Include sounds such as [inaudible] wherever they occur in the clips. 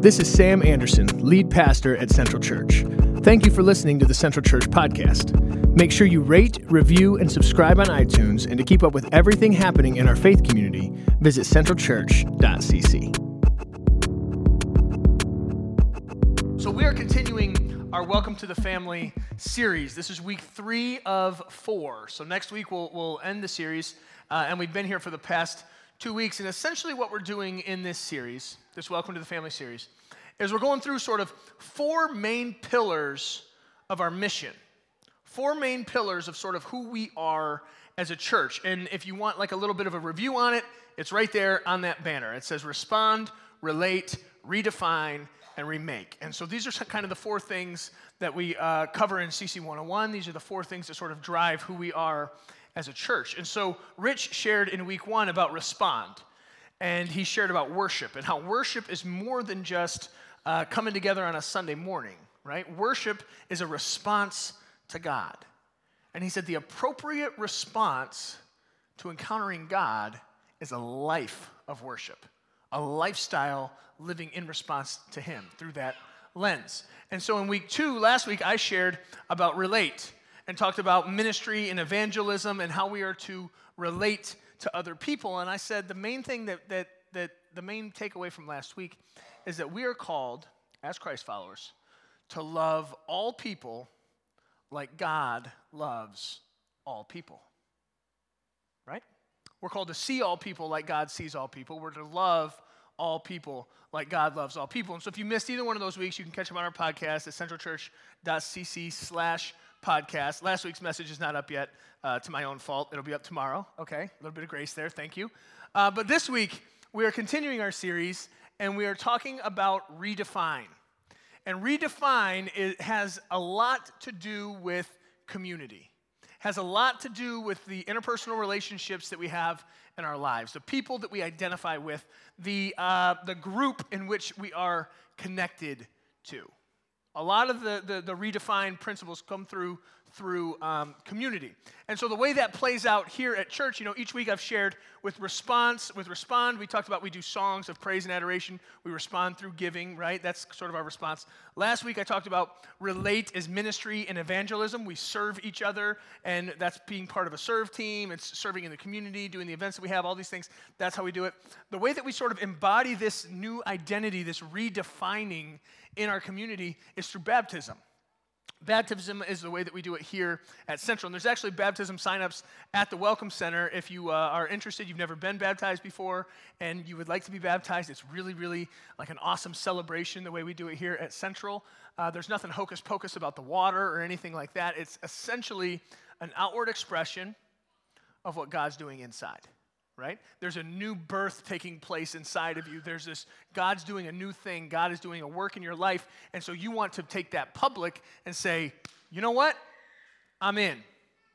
This is Sam Anderson, lead pastor at Central Church. Thank you for listening to the Central Church podcast. Make sure you rate, review, and subscribe on iTunes. And to keep up with everything happening in our faith community, visit centralchurch.cc. So, we are continuing our Welcome to the Family series. This is week three of four. So, next week we'll, we'll end the series. Uh, and we've been here for the past two weeks. And essentially, what we're doing in this series, this Welcome to the Family series, is we're going through sort of four main pillars of our mission. Four main pillars of sort of who we are as a church. And if you want like a little bit of a review on it, it's right there on that banner. It says respond, relate, redefine, and remake. And so these are kind of the four things that we uh, cover in CC 101. These are the four things that sort of drive who we are as a church. And so Rich shared in week one about respond, and he shared about worship and how worship is more than just uh, coming together on a Sunday morning, right? Worship is a response to God. And he said the appropriate response to encountering God is a life of worship, a lifestyle living in response to Him through that lens. And so in week two, last week, I shared about relate and talked about ministry and evangelism and how we are to relate to other people. And I said the main thing that, that, that the main takeaway from last week is that we are called, as Christ followers, to love all people like God loves all people. Right? We're called to see all people like God sees all people. We're to love all people like God loves all people. And so if you missed either one of those weeks, you can catch them on our podcast at centralchurch.cc slash podcast. Last week's message is not up yet, uh, to my own fault. It'll be up tomorrow. Okay, a little bit of grace there. Thank you. Uh, but this week, we are continuing our series, and we are talking about redefine. And redefine it has a lot to do with community. Has a lot to do with the interpersonal relationships that we have in our lives, the people that we identify with, the, uh, the group in which we are connected to. A lot of the, the, the redefined principles come through through um, community. And so the way that plays out here at church, you know, each week I've shared with response, with respond, we talked about we do songs of praise and adoration. We respond through giving, right? That's sort of our response. Last week I talked about relate as ministry and evangelism. We serve each other, and that's being part of a serve team. It's serving in the community, doing the events that we have, all these things. That's how we do it. The way that we sort of embody this new identity, this redefining in our community is through baptism. Baptism is the way that we do it here at Central. And there's actually baptism signups at the Welcome Center. If you uh, are interested, you've never been baptized before, and you would like to be baptized, it's really, really like an awesome celebration the way we do it here at Central. Uh, there's nothing hocus pocus about the water or anything like that. It's essentially an outward expression of what God's doing inside right? There's a new birth taking place inside of you. There's this, God's doing a new thing. God is doing a work in your life. And so you want to take that public and say, you know what? I'm in.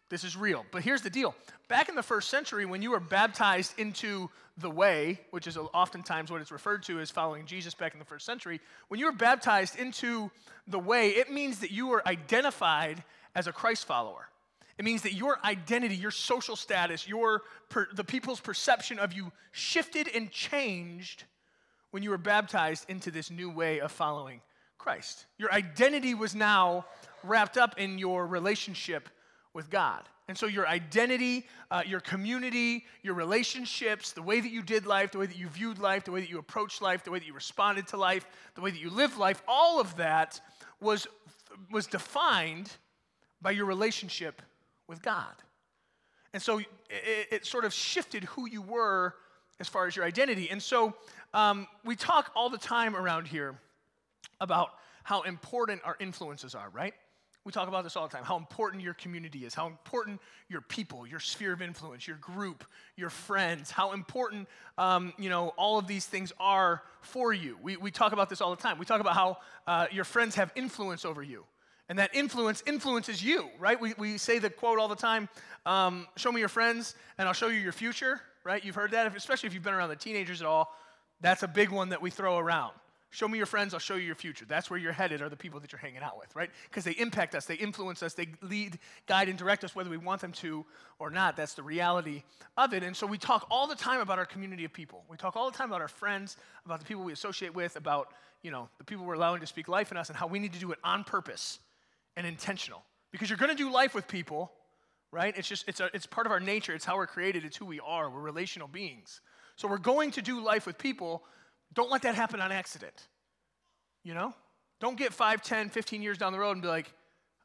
This is real. But here's the deal. Back in the first century, when you were baptized into the way, which is oftentimes what it's referred to as following Jesus back in the first century, when you were baptized into the way, it means that you were identified as a Christ follower. It means that your identity, your social status, your per, the people's perception of you shifted and changed when you were baptized into this new way of following Christ. Your identity was now wrapped up in your relationship with God. And so, your identity, uh, your community, your relationships, the way that you did life, the way that you viewed life, the way that you approached life, the way that you responded to life, the way that you lived life, all of that was, was defined by your relationship with God. And so it, it, sort of shifted who you were as far as your identity. And so um, we talk all the time around here about how important our influences are, right? We talk about this all the time how important your community is, how important your people, your sphere of influence, your group, your friends, how important um, you know, all of these things are for you. We, we talk about this all the time. We talk about how uh, your friends have influence over you. And that influence influences you, right? We, we say the quote all the time um, show me your friends and I'll show you your future, right? You've heard that, especially if you've been around the teenagers at all. That's a big one that we throw around. Show me your friends, I'll show you your future. That's where you're headed, are the people that you're hanging out with, right? Because they impact us, they influence us, they lead, guide, and direct us whether we want them to or not. That's the reality of it. And so we talk all the time about our community of people. We talk all the time about our friends, about the people we associate with, about, you know, the people we're allowing to speak life in us, and how we need to do it on purpose and intentional. Because you're going to do life with people, right? It's just, it's, a, it's part of our nature. It's how we're created. It's who we are. We're relational beings. So we're going to do life with people don't let that happen on accident. You know? Don't get 5, 10, 15 years down the road and be like,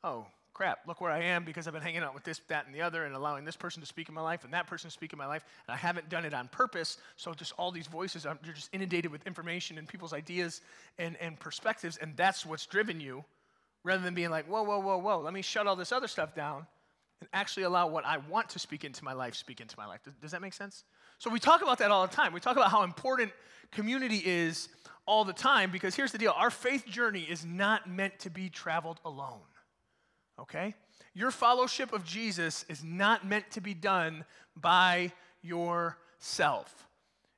oh, crap, look where I am because I've been hanging out with this, that, and the other and allowing this person to speak in my life and that person to speak in my life. And I haven't done it on purpose. So just all these voices, you're just inundated with information and people's ideas and, and perspectives. And that's what's driven you rather than being like, whoa, whoa, whoa, whoa, let me shut all this other stuff down and actually allow what I want to speak into my life speak into my life. Does, does that make sense? So we talk about that all the time. We talk about how important community is all the time because here's the deal our faith journey is not meant to be traveled alone. Okay? Your fellowship of Jesus is not meant to be done by yourself.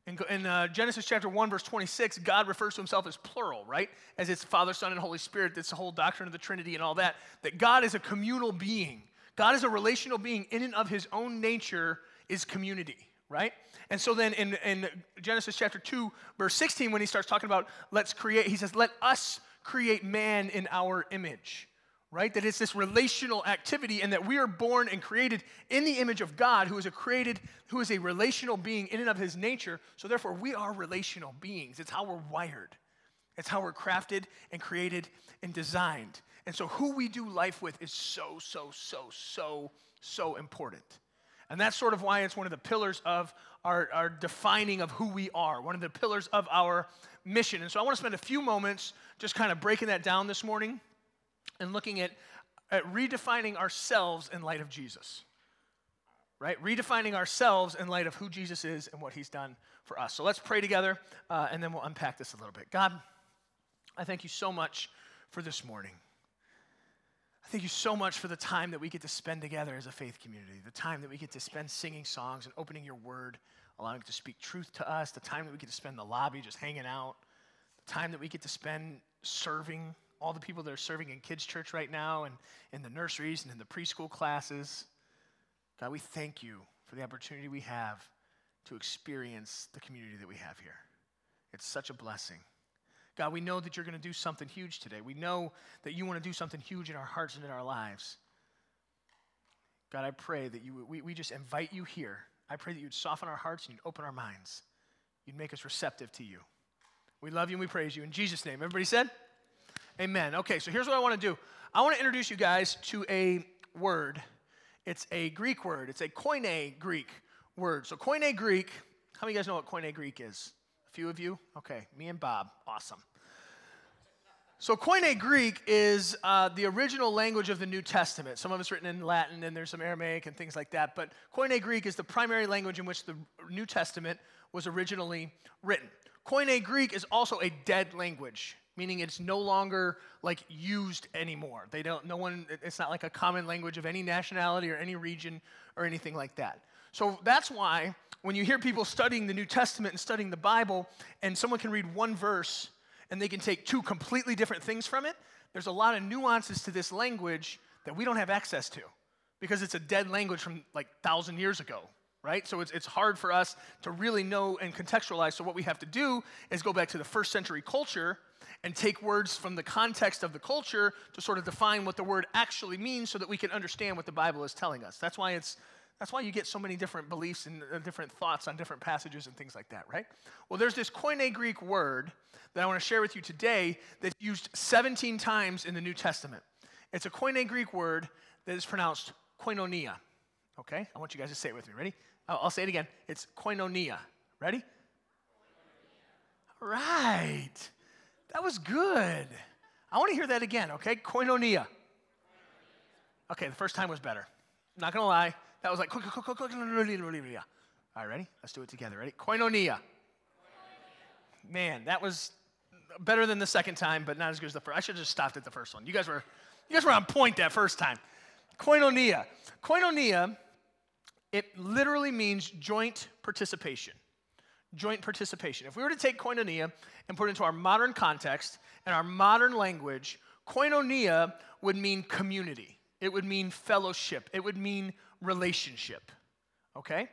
In, in uh, Genesis chapter 1, verse 26, God refers to himself as plural, right? As it's Father, Son, and Holy Spirit. That's the whole doctrine of the Trinity and all that. That God is a communal being. God is a relational being in and of his own nature is community, right? And so then in, in Genesis chapter 2, verse 16, when he starts talking about let's create, he says, let us create man in our image, right? That it's this relational activity and that we are born and created in the image of God, who is a created, who is a relational being in and of his nature. So therefore, we are relational beings. It's how we're wired, it's how we're crafted and created and designed. And so who we do life with is so, so, so, so, so important. And that's sort of why it's one of the pillars of our, our defining of who we are, one of the pillars of our mission. And so I want to spend a few moments just kind of breaking that down this morning and looking at, at redefining ourselves in light of Jesus. Right? Redefining ourselves in light of who Jesus is and what he's done for us. So let's pray together uh, and then we'll unpack this a little bit. God, I thank you so much for this morning. I thank you so much for the time that we get to spend together as a faith community, the time that we get to spend singing songs and opening your word, allowing it to speak truth to us, the time that we get to spend in the lobby just hanging out, the time that we get to spend serving all the people that are serving in kids' church right now and in the nurseries and in the preschool classes. God, we thank you for the opportunity we have to experience the community that we have here. It's such a blessing. God, we know that you're going to do something huge today. We know that you want to do something huge in our hearts and in our lives. God, I pray that you, we, we just invite you here. I pray that you'd soften our hearts and you'd open our minds. You'd make us receptive to you. We love you and we praise you. In Jesus' name. Everybody said? Amen. Okay, so here's what I want to do I want to introduce you guys to a word. It's a Greek word, it's a Koine Greek word. So, Koine Greek, how many of you guys know what Koine Greek is? A few of you? Okay, me and Bob. Awesome. So, Koine Greek is uh, the original language of the New Testament. Some of it's written in Latin, and there's some Aramaic and things like that. But Koine Greek is the primary language in which the New Testament was originally written. Koine Greek is also a dead language, meaning it's no longer like used anymore. They don't. No one. It's not like a common language of any nationality or any region or anything like that. So that's why when you hear people studying the New Testament and studying the Bible, and someone can read one verse and they can take two completely different things from it, there's a lot of nuances to this language that we don't have access to because it's a dead language from like thousand years ago right so it's, it's hard for us to really know and contextualize so what we have to do is go back to the first century culture and take words from the context of the culture to sort of define what the word actually means so that we can understand what the bible is telling us that's why it's that's why you get so many different beliefs and uh, different thoughts on different passages and things like that, right? Well, there's this Koine Greek word that I want to share with you today that's used 17 times in the New Testament. It's a Koine Greek word that is pronounced koinonia. Okay? I want you guys to say it with me. Ready? I'll say it again. It's koinonia. Ready? Right. That was good. I want to hear that again, okay? Koinonia. Okay, the first time was better. Not gonna lie. That was like. All right, ready? Let's do it together. Ready? Koinonia. Man, that was better than the second time, but not as good as the first. I should have just stopped at the first one. You guys were, you guys were on point that first time. Koinonia. Koinonia, it literally means joint participation. Joint participation. If we were to take koinonia and put it into our modern context and our modern language, koinonia would mean community. It would mean fellowship. It would mean relationship. Okay?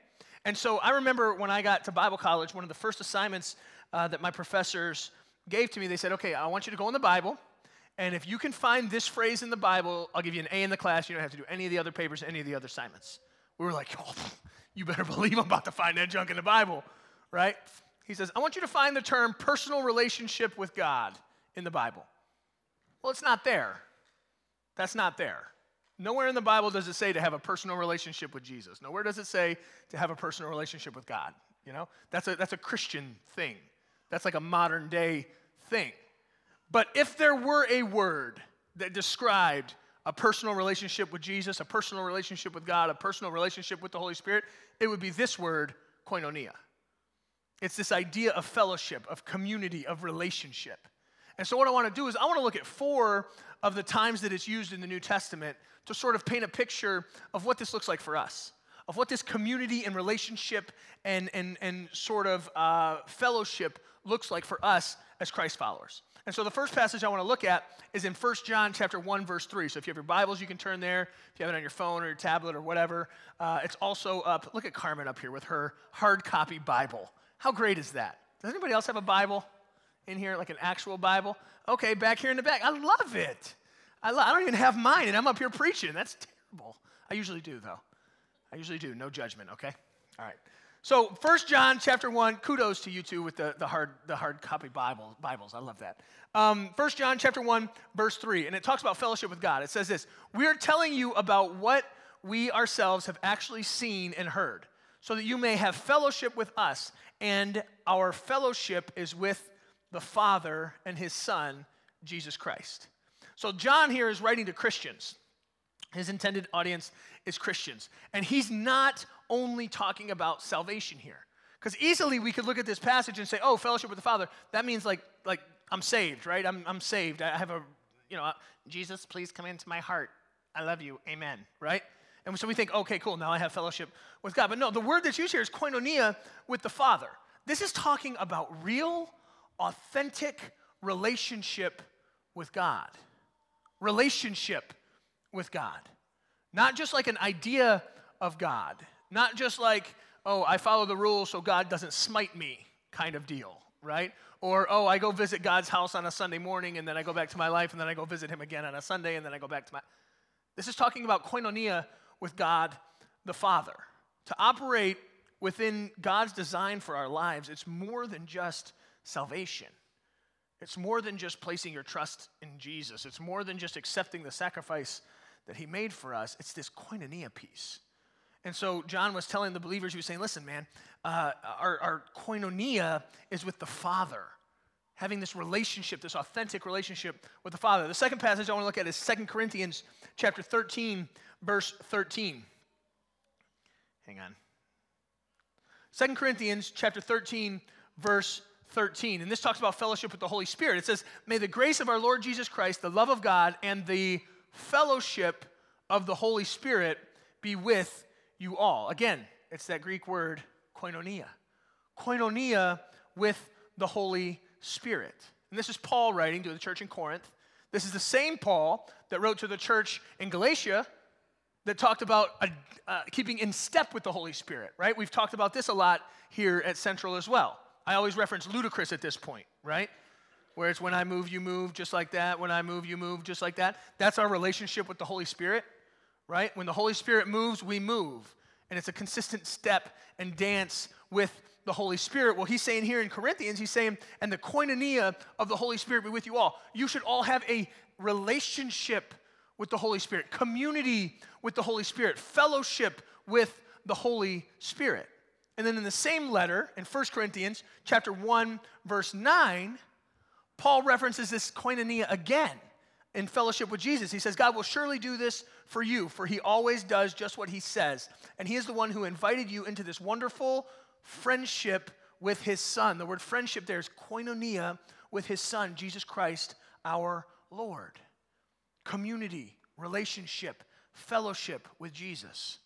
And so I remember when I got to Bible college, one of the first assignments uh, that my professors gave to me, they said, okay, I want you to go in the Bible, and if you can find this phrase in the Bible, I'll give you an A in the class. You don't have to do any of the other papers, any of the other assignments. We were like, oh, [laughs] you better [laughs] believe I'm about to find that junk in the Bible, right? He says, I want you to find the term personal relationship with God in the Bible. Well, it's not there. That's not there. Nowhere in the Bible does it say to have a personal relationship with Jesus. Nowhere does it say to have a personal relationship with God. You know, that's a, that's a Christian thing. That's like a modern day thing. But if there were a word that described a personal relationship with Jesus, a personal relationship with God, a personal relationship with the Holy Spirit, it would be this word, koinonia. It's this idea of fellowship, of community, of relationship. And so, what I want to do is, I want to look at four of the times that it's used in the New Testament to sort of paint a picture of what this looks like for us, of what this community and relationship and, and, and sort of uh, fellowship looks like for us as Christ followers. And so the first passage I want to look at is in 1 John chapter 1, verse 3. So if you have your Bibles, you can turn there. If you have it on your phone or your tablet or whatever, uh, it's also up. Look at Carmen up here with her hard copy Bible. How great is that? Does anybody else have a Bible in here, like an actual Bible? Okay, back here in the back. I love it. I, lo- I don't even have mine, and I'm up here preaching. That's terrible. I usually do, though. I usually do. No judgment, okay? All right. So, First John chapter 1, kudos to you two with the, the, hard, the hard copy Bible, Bibles. I love that. Um, 1 John chapter 1, verse 3, and it talks about fellowship with God. It says this We are telling you about what we ourselves have actually seen and heard, so that you may have fellowship with us. And our fellowship is with the Father and his Son, Jesus Christ. So, John here is writing to Christians. His intended audience is Christians. And he's not only talking about salvation here. Because easily we could look at this passage and say, oh, fellowship with the Father, that means like, like I'm saved, right? I'm, I'm saved. I have a, you know, Jesus, please come into my heart. I love you. Amen, right? And so we think, okay, cool, now I have fellowship with God. But no, the word that's used here is koinonia with the Father. This is talking about real, authentic relationship with God. Relationship with God. Not just like an idea of God, not just like, oh, I follow the rules so God doesn't smite me kind of deal, right? Or, oh, I go visit God's house on a Sunday morning and then I go back to my life and then I go visit him again on a Sunday and then I go back to my. This is talking about koinonia with God the Father. To operate within God's design for our lives, it's more than just salvation. It's more than just placing your trust in Jesus. It's more than just accepting the sacrifice that he made for us. It's this koinonia piece. And so John was telling the believers, he was saying, listen, man, uh, our, our koinonia is with the Father, having this relationship, this authentic relationship with the Father. The second passage I want to look at is Second Corinthians chapter 13, verse 13. Hang on. Second Corinthians chapter 13, verse 13. And this talks about fellowship with the Holy Spirit. It says, May the grace of our Lord Jesus Christ, the love of God, and the fellowship of the Holy Spirit be with you all. Again, it's that Greek word koinonia. Koinonia with the Holy Spirit. And this is Paul writing to the church in Corinth. This is the same Paul that wrote to the church in Galatia that talked about uh, uh, keeping in step with the Holy Spirit, right? We've talked about this a lot here at Central as well. I always reference Ludacris at this point, right? Where it's when I move, you move, just like that. When I move, you move, just like that. That's our relationship with the Holy Spirit right? When the Holy Spirit moves, we move. And it's a consistent step and dance with the Holy Spirit. Well, he's saying here in Corinthians, he's saying, and the koinonia of the Holy Spirit be with you all. You should all have a relationship with the Holy Spirit, community with the Holy Spirit, fellowship with the Holy Spirit. And then in the same letter, in 1 Corinthians chapter 1, verse 9, Paul references this koinonia again in fellowship with Jesus. He says, God will surely do this for you, for he always does just what he says. And he is the one who invited you into this wonderful friendship with his son. The word friendship there is koinonia with his son, Jesus Christ, our Lord. Community, relationship, fellowship with Jesus.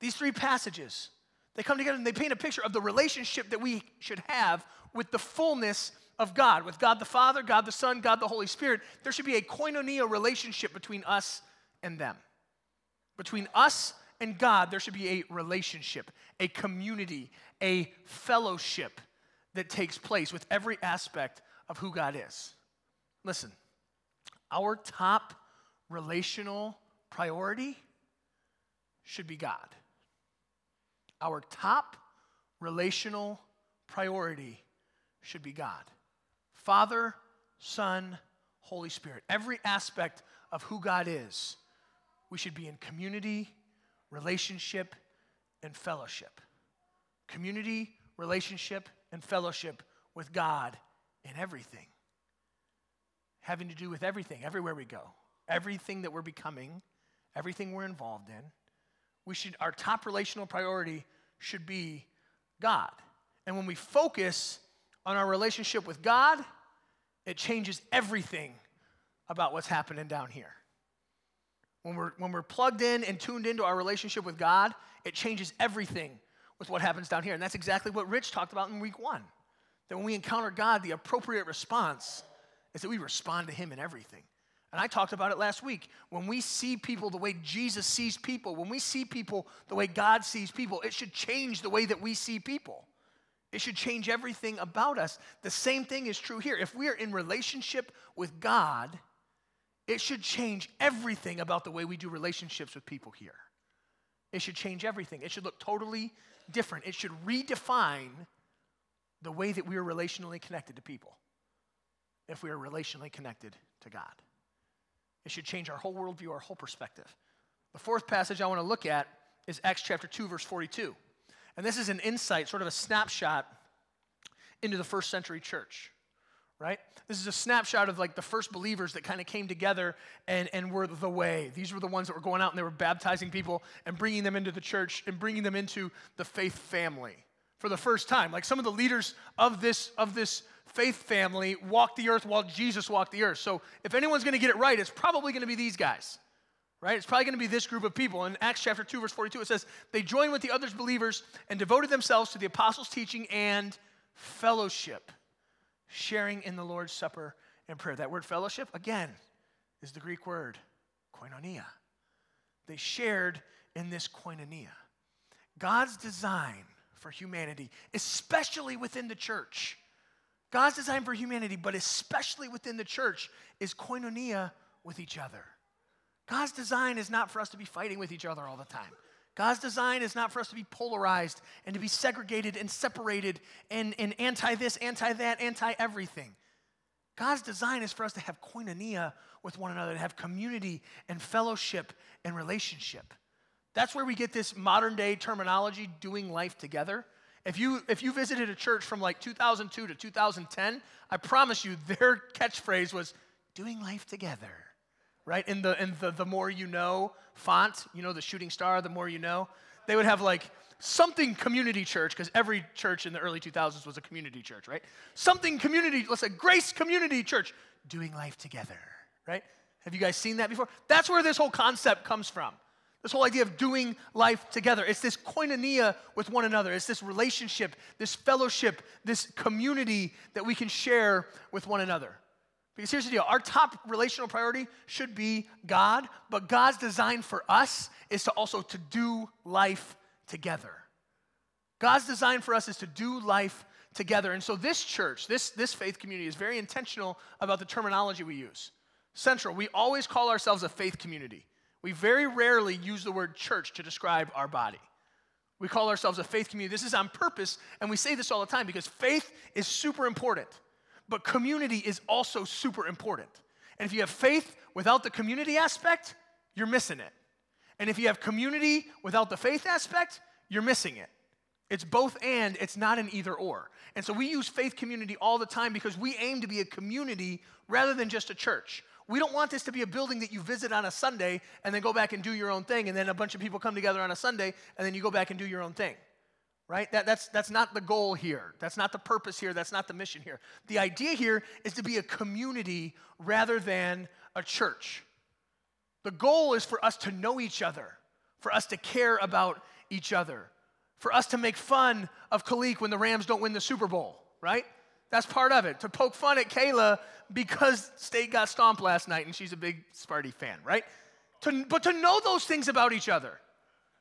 These three passages They come together and they paint a picture of the relationship that we should have with the fullness of God, with God the Father, God the Son, God the Holy Spirit. There should be a koinonia relationship between us and them. Between us and God, there should be a relationship, a community, a fellowship that takes place with every aspect of who God is. Listen, our top relational priority should be God. Our top relational priority should be God. Father, Son, Holy Spirit. Every aspect of who God is, we should be in community, relationship, and fellowship. Community, relationship, and fellowship with God in everything. Having to do with everything, everywhere we go, everything that we're becoming, everything we're involved in. We should, our top relational priority should be God. And when we focus on our relationship with God, it changes everything about what's happening down here. When we're, when we're plugged in and tuned into our relationship with God, it changes everything with what happens down here. And that's exactly what Rich talked about in week one. That when we encounter God, the appropriate response is that we respond to Him in everything. And I talked about it last week. When we see people the way Jesus sees people, when we see people the way God sees people, it should change the way that we see people. It should change everything about us. The same thing is true here. If we are in relationship with God, it should change everything about the way we do relationships with people here. It should change everything. It should look totally different. It should redefine the way that we are relationally connected to people if we are relationally connected to God. It should change our whole worldview, our whole perspective. The fourth passage I want to look at is Acts chapter 2, verse 42. And this is an insight, sort of a snapshot into the first century church right? This is a snapshot of like the first believers that kind of came together and, and were the way. These were the ones that were going out and they were baptizing people and bringing them into the church and bringing them into the faith family for the first time. Like some of the leaders of this, of this faith family walked the earth while Jesus walked the earth. So if anyone's going to get it right, it's probably going to be these guys. Right? It's probably going to be this group of people. In Acts chapter 2, verse 42, it says, They joined with the other believers and devoted themselves to the apostles' teaching and fellowship sharing in the Lord's Supper and prayer. That word fellowship, again, is the Greek word koinonia. They shared in this koinonia. God's design for humanity, especially within the church, God's design for humanity, but especially within the church, is koinonia with each other. God's design is not for us to be fighting with each other all the time. God's design is not for us to be polarized and to be segregated and separated and, and anti this, anti that, anti everything. God's design is for us to have koinonia with one another, to have community and fellowship and relationship. That's where we get this modern day terminology, doing life together. If you, if you visited a church from like 2002 to 2010, I promise you their catchphrase was doing life together right? In the in the the more you know font, you know the shooting star, the more you know. They would have like something community church because every church in the early 2000s was a community church, right? Something community, let's say Grace Community Church, doing life together, right? Have you guys seen that before? That's where this whole concept comes from. This whole idea of doing life together. It's this koinonia with one another. It's this relationship, this fellowship, this community that we can share with one another. Because here's the deal our top relational priority should be God, but God's design for us is to also to do life together. God's design for us is to do life together. And so this church, this, this faith community is very intentional about the terminology we use. Central, we always call ourselves a faith community. We very rarely use the word church to describe our body. We call ourselves a faith community. This is on purpose, and we say this all the time because faith is super important. But community is also super important. And if you have faith without the community aspect, you're missing it. And if you have community without the faith aspect, you're missing it. It's both and, it's not an either or. And so we use faith community all the time because we aim to be a community rather than just a church. We don't want this to be a building that you visit on a Sunday and then go back and do your own thing, and then a bunch of people come together on a Sunday and then you go back and do your own thing right? That, that's, that's not the goal here. That's not the purpose here. That's not the mission here. The idea here is to be a community rather than a church. The goal is for us to know each other, for us to care about each other. for us to make fun of Kalik when the Rams don't win the Super Bowl, right? That's part of it. To poke fun at Kayla because State got stomped last night and she's a big Sparty fan, right? To, but to know those things about each other.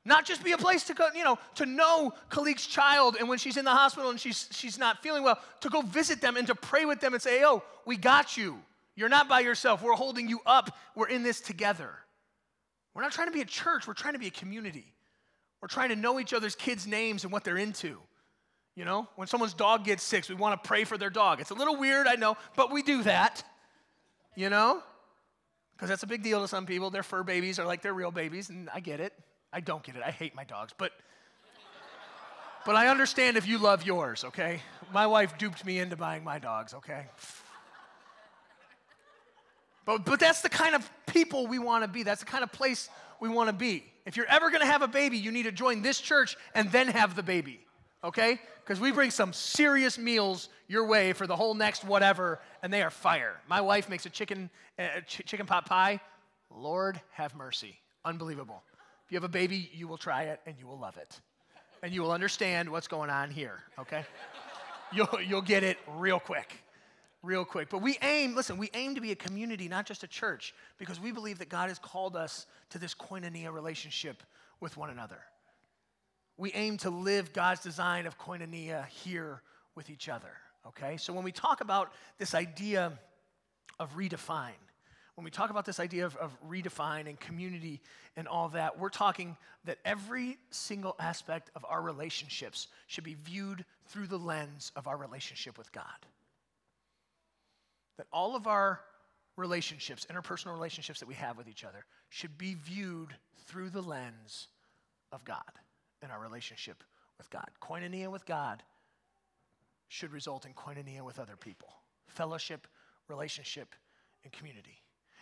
Not just be a place to go, you know, to know Kalik's child and when she's in the hospital and she's, she's not feeling well, to go visit them and to pray with them and say, oh, we got you. You're not by yourself. We're holding you up. We're in this together. We're not trying to be a church, we're trying to be a community. We're trying to know each other's kids' names and what they're into. You know, when someone's dog gets sick, we want to pray for their dog. It's a little weird, I know, but we do that. You know? Because that's a big deal to some people. Their fur babies are like their real babies, and I get it. I don't get it. I hate my dogs, but but I understand if you love yours, okay? My wife duped me into buying my dogs, okay? But, but that's the kind of people we want to be. That's the kind of place we want to be. If you're ever going to have a baby, you need to join this church and then have the baby, okay? Because we bring some serious meals your way for the whole next whatever, and they are fire. My wife makes a chicken, uh, ch- chicken pot pie. Lord have mercy. Unbelievable. If you have a baby, you will try it and you will love it. And you will understand what's going on here, okay? you'll, you'll get it real quick real quick. But we aim, listen, we aim to be a community, not just a church, because we believe that God has called us to this koinonia relationship with one another. We aim to live God's design of koinonia here with each other, okay? So when we talk about this idea of redefine, when we talk about this idea of, of redefine and community and all that, we're talking that every single aspect of our relationships should be viewed through the lens of our relationship with God that all of our relationships, interpersonal relationships that we have with each other, should be viewed through the lens of God and our relationship with God. Koinonia with God should result in koinonia with other people fellowship, relationship, and community.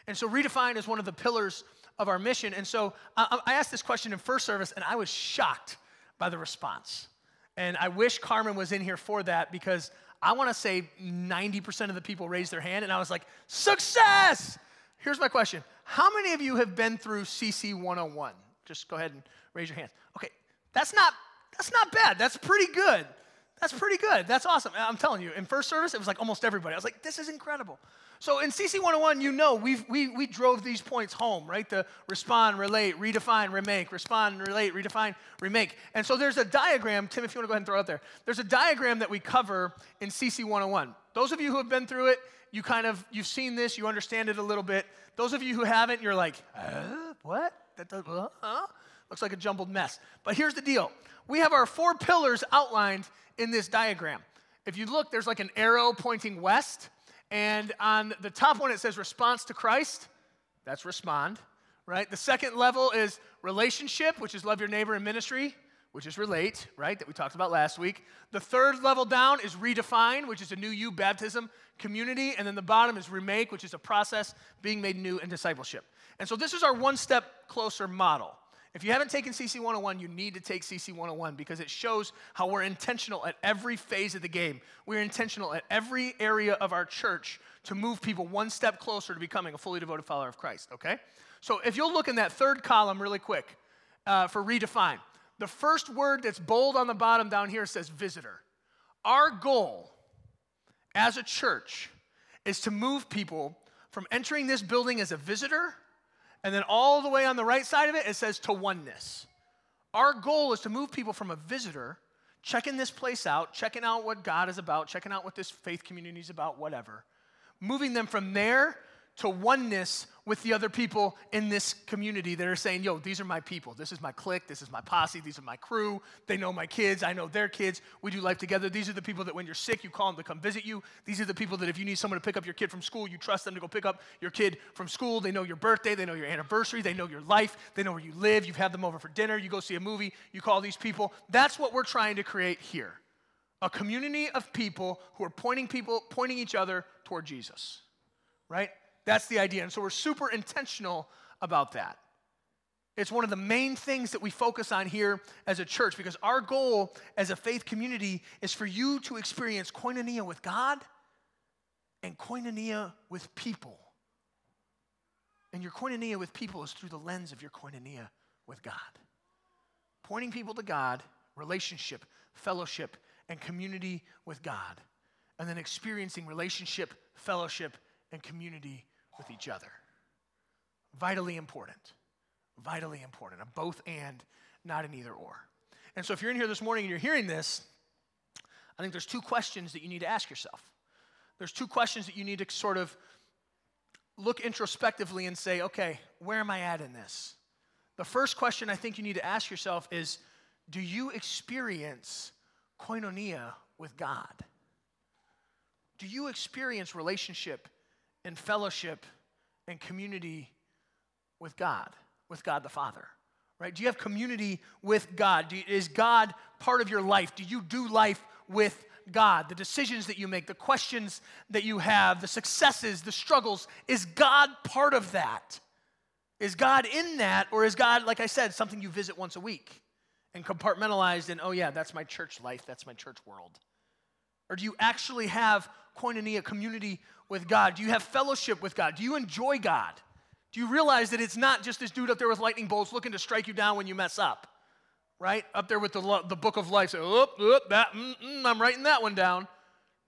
And so, redefine is one of the pillars of our mission. And so, I, asked this question in first service, and I was shocked by the response. And I wish Carmen was in here for that because I want to say 90% of the people raised their hand, and I was like, success! Here's my question How many of you have been through CC 101? Just go ahead and raise your hands. Okay, that's not, that's not bad. That's pretty good. That's pretty good. That's awesome. I'm telling you, in first service, it was like almost everybody. I was like, this is incredible. So in CC 101, you know, we we, we drove these points home, right? The respond, relate, redefine, remake, respond, relate, redefine, remake. And so there's a diagram, Tim, if you want to go ahead and throw it out there. There's a diagram that we cover in CC 101. Those of you who have been through it, you kind of, you've seen this, you understand it a little bit. Those of you who haven't, you're like, uh, what? That does, uh, uh? Looks like a jumbled mess. But here's the deal. We have our four pillars outlined in this diagram. If you look, there's like an arrow pointing west. And on the top one, it says response to Christ. That's respond, right? The second level is relationship, which is love your neighbor in ministry, which is relate, right? That we talked about last week. The third level down is redefine, which is a new you baptism community. And then the bottom is remake, which is a process being made new in discipleship. And so this is our one step closer model. If you haven't taken CC 101, you need to take CC 101 because it shows how we're intentional at every phase of the game. We're intentional at every area of our church to move people one step closer to becoming a fully devoted follower of Christ, okay? So if you'll look in that third column really quick uh, for redefine, the first word that's bold on the bottom down here says visitor. Our goal as a church is to move people from entering this building as a visitor and then all the way on the right side of it, it says to oneness. Our goal is to move people from a visitor, checking this place out, checking out what God is about, checking out what this faith community is about, whatever, moving them from there to oneness with the other people in this community that are saying, yo, these are my people. This is my clique. This is my posse. These are my crew. They know my kids. I know their kids. We do life together. These are the people that when you're sick, you call them to come visit you. These are the people that if you need someone to pick up your kid from school, you trust them to go pick up your kid from school. They know your birthday. They know your anniversary. They know your life. They know where you live. You've had them over for dinner. You go see a movie. You call these people. That's what we're trying to create here. A community of people who are pointing people, pointing each other toward Jesus. Right? That's the idea. And so we're super intentional about that. It's one of the main things that we focus on here as a church because our goal as a faith community is for you to experience koinonia with God and koinonia with people. And your koinonia with people is through the lens of your koinonia with God. Pointing people to God relationship, fellowship, and community with God. And then experiencing relationship, fellowship, and community with each other. Vitally important. Vitally important. A both and, not an either or. And so if you're in here this morning and you're hearing this, I think there's two questions that you need to ask yourself. There's two questions that you need to sort of look introspectively and say, okay, where am I at in this? The first question I think you need to ask yourself is do you experience koinonia with God? Do you experience relationship and fellowship and community with God, with God the Father? Right? Do you have community with God? You, is God part of your life? Do you do life with God? The decisions that you make, the questions that you have, the successes, the struggles, is God part of that? Is God in that, or is God, like I said, something you visit once a week and compartmentalized and, oh yeah, that's my church life, that's my church world? Or do you actually have koinonia, community with God? Do you have fellowship with God? Do you enjoy God? Do you realize that it's not just this dude up there with lightning bolts looking to strike you down when you mess up? Right? Up there with the, the book of life. So, oop, oop, that, mm, mm, I'm writing that one down.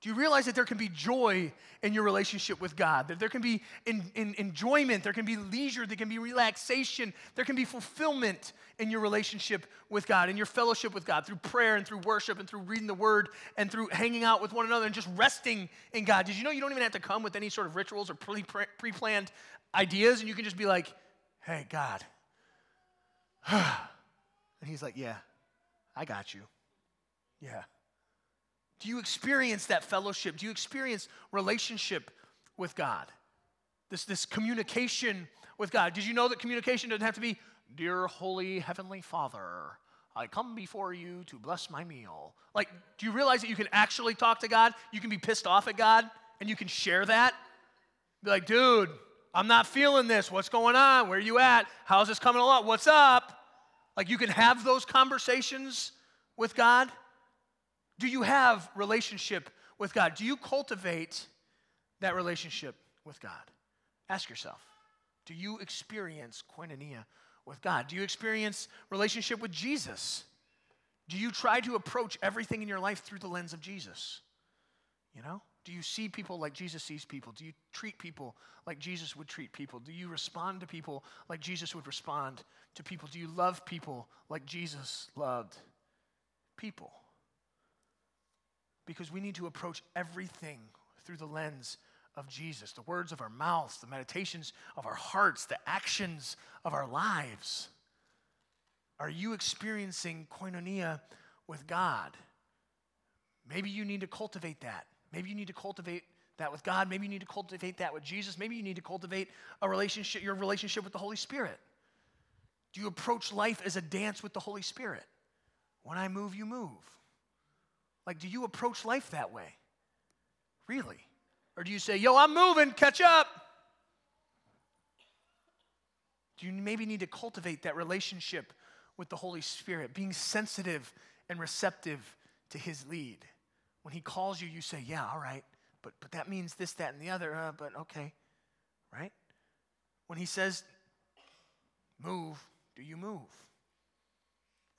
Do you realize that there can be joy in your relationship with God? That there can be in, in enjoyment, there can be leisure, there can be relaxation, there can be fulfillment in your relationship with God, in your fellowship with God, through prayer and through worship and through reading the Word and through hanging out with one another and just resting in God. Did you know you don't even have to come with any sort of rituals or pre planned ideas and you can just be like, hey, God. [sighs] and He's like, yeah, I got you. Yeah. Do you experience that fellowship? Do you experience relationship with God? This, this communication with God. Did you know that communication doesn't have to be, Dear Holy Heavenly Father, I come before you to bless my meal? Like, do you realize that you can actually talk to God? You can be pissed off at God and you can share that? Be like, dude, I'm not feeling this. What's going on? Where are you at? How's this coming along? What's up? Like, you can have those conversations with God. Do you have relationship with God? Do you cultivate that relationship with God? Ask yourself. Do you experience koinonia with God? Do you experience relationship with Jesus? Do you try to approach everything in your life through the lens of Jesus? You know? Do you see people like Jesus sees people? Do you treat people like Jesus would treat people? Do you respond to people like Jesus would respond to people? Do you love people like Jesus loved people? Because we need to approach everything through the lens of Jesus the words of our mouths, the meditations of our hearts, the actions of our lives. Are you experiencing koinonia with God? Maybe you need to cultivate that. Maybe you need to cultivate that with God. Maybe you need to cultivate that with Jesus. Maybe you need to cultivate a relationship, your relationship with the Holy Spirit. Do you approach life as a dance with the Holy Spirit? When I move, you move. Like, do you approach life that way? Really? Or do you say, yo, I'm moving, catch up? Do you maybe need to cultivate that relationship with the Holy Spirit, being sensitive and receptive to His lead? When He calls you, you say, yeah, all right, but, but that means this, that, and the other, uh, but okay, right? When He says, move, do you move?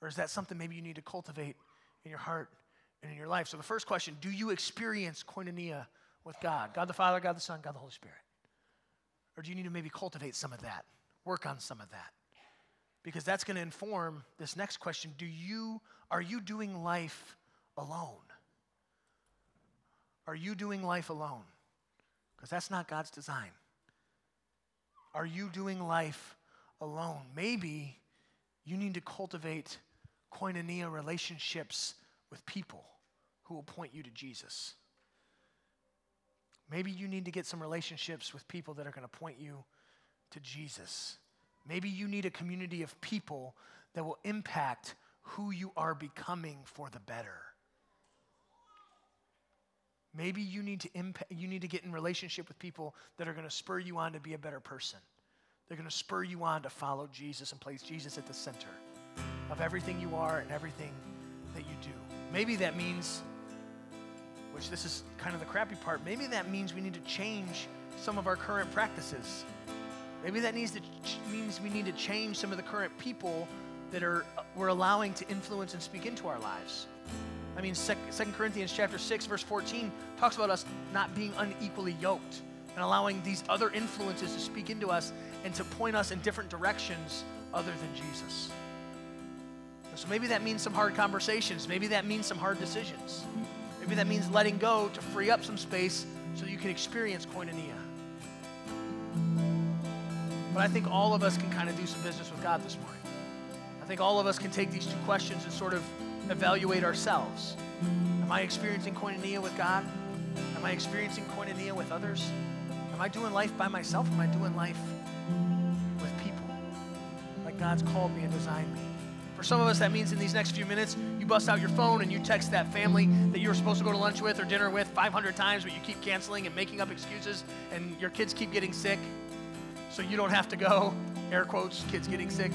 Or is that something maybe you need to cultivate in your heart and in your life. So the first question do you experience koinonia with God? God the Father, God the Son, God the Holy Spirit? Or do you need to maybe cultivate some of that, work on some of that? Because that's going to inform this next question. Do you, are you doing life alone? Are you doing life alone? Because that's not God's design. Are you doing life alone? Maybe you need to cultivate koinonia relationships with people who will point you to Jesus. Maybe you need to get some relationships with people that are going to point you to Jesus. Maybe you need a community of people that will impact who you are becoming for the better. Maybe you need to impact, you need to get in relationship with people that are going to spur you on to be a better person. They're going to spur you on to follow Jesus and place Jesus at the center of everything you are and everything that you do. Maybe that means, which this is kind of the crappy part, maybe that means we need to change some of our current practices. Maybe that needs to ch- means we need to change some of the current people that are uh, we're allowing to influence and speak into our lives. I mean, 2 Corinthians chapter 6, verse 14 talks about us not being unequally yoked and allowing these other influences to speak into us and to point us in different directions other than Jesus. So maybe that means some hard conversations. Maybe that means some hard decisions. Maybe that means letting go to free up some space so you can experience koinonia. But I think all of us can kind of do some business with God this morning. I think all of us can take these two questions and sort of evaluate ourselves. Am I experiencing koinonia with God? Am I experiencing koinonia with others? Am I doing life by myself? Am I doing life with people? Like God's called me and designed me. For some of us, that means in these next few minutes, bust out your phone and you text that family that you were supposed to go to lunch with or dinner with 500 times, but you keep canceling and making up excuses, and your kids keep getting sick, so you don't have to go. Air quotes, kids getting sick,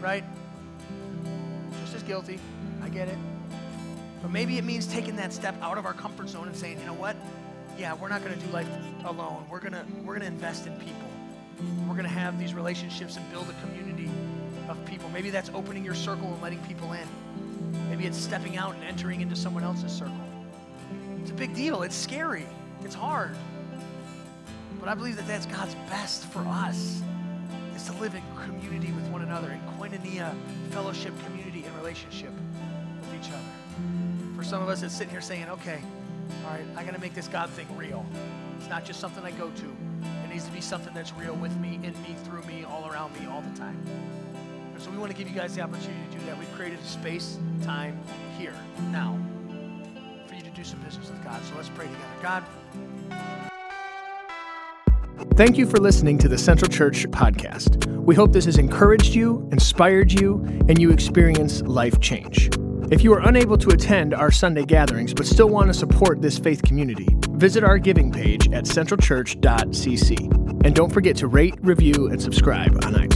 right? Just as guilty. I get it. But maybe it means taking that step out of our comfort zone and saying, you know what? Yeah, we're not going to do life alone. We're going to we're going to invest in people. We're going to have these relationships and build a community of people. Maybe that's opening your circle and letting people in. Maybe it's stepping out and entering into someone else's circle. It's a big deal. It's scary. It's hard. But I believe that that's God's best for us is to live in community with one another, in koinonia, fellowship, community, and relationship with each other. For some of us, it's sitting here saying, okay, all right, I got to make this God thing real. It's not just something I go to. It needs to be something that's real with me, in me, through me, all around me, all the time. So we want to give you guys the opportunity to do that. We've created a space, time, here, now, for you to do some business with God. So let's pray together. God, Thank you for listening to the Central Church podcast. We hope this has encouraged you, inspired you, and you experience life change. If you are unable to attend our Sunday gatherings but still want to support this faith community, visit our giving page at centralchurch.cc. And don't forget to rate, review, and subscribe on iTunes.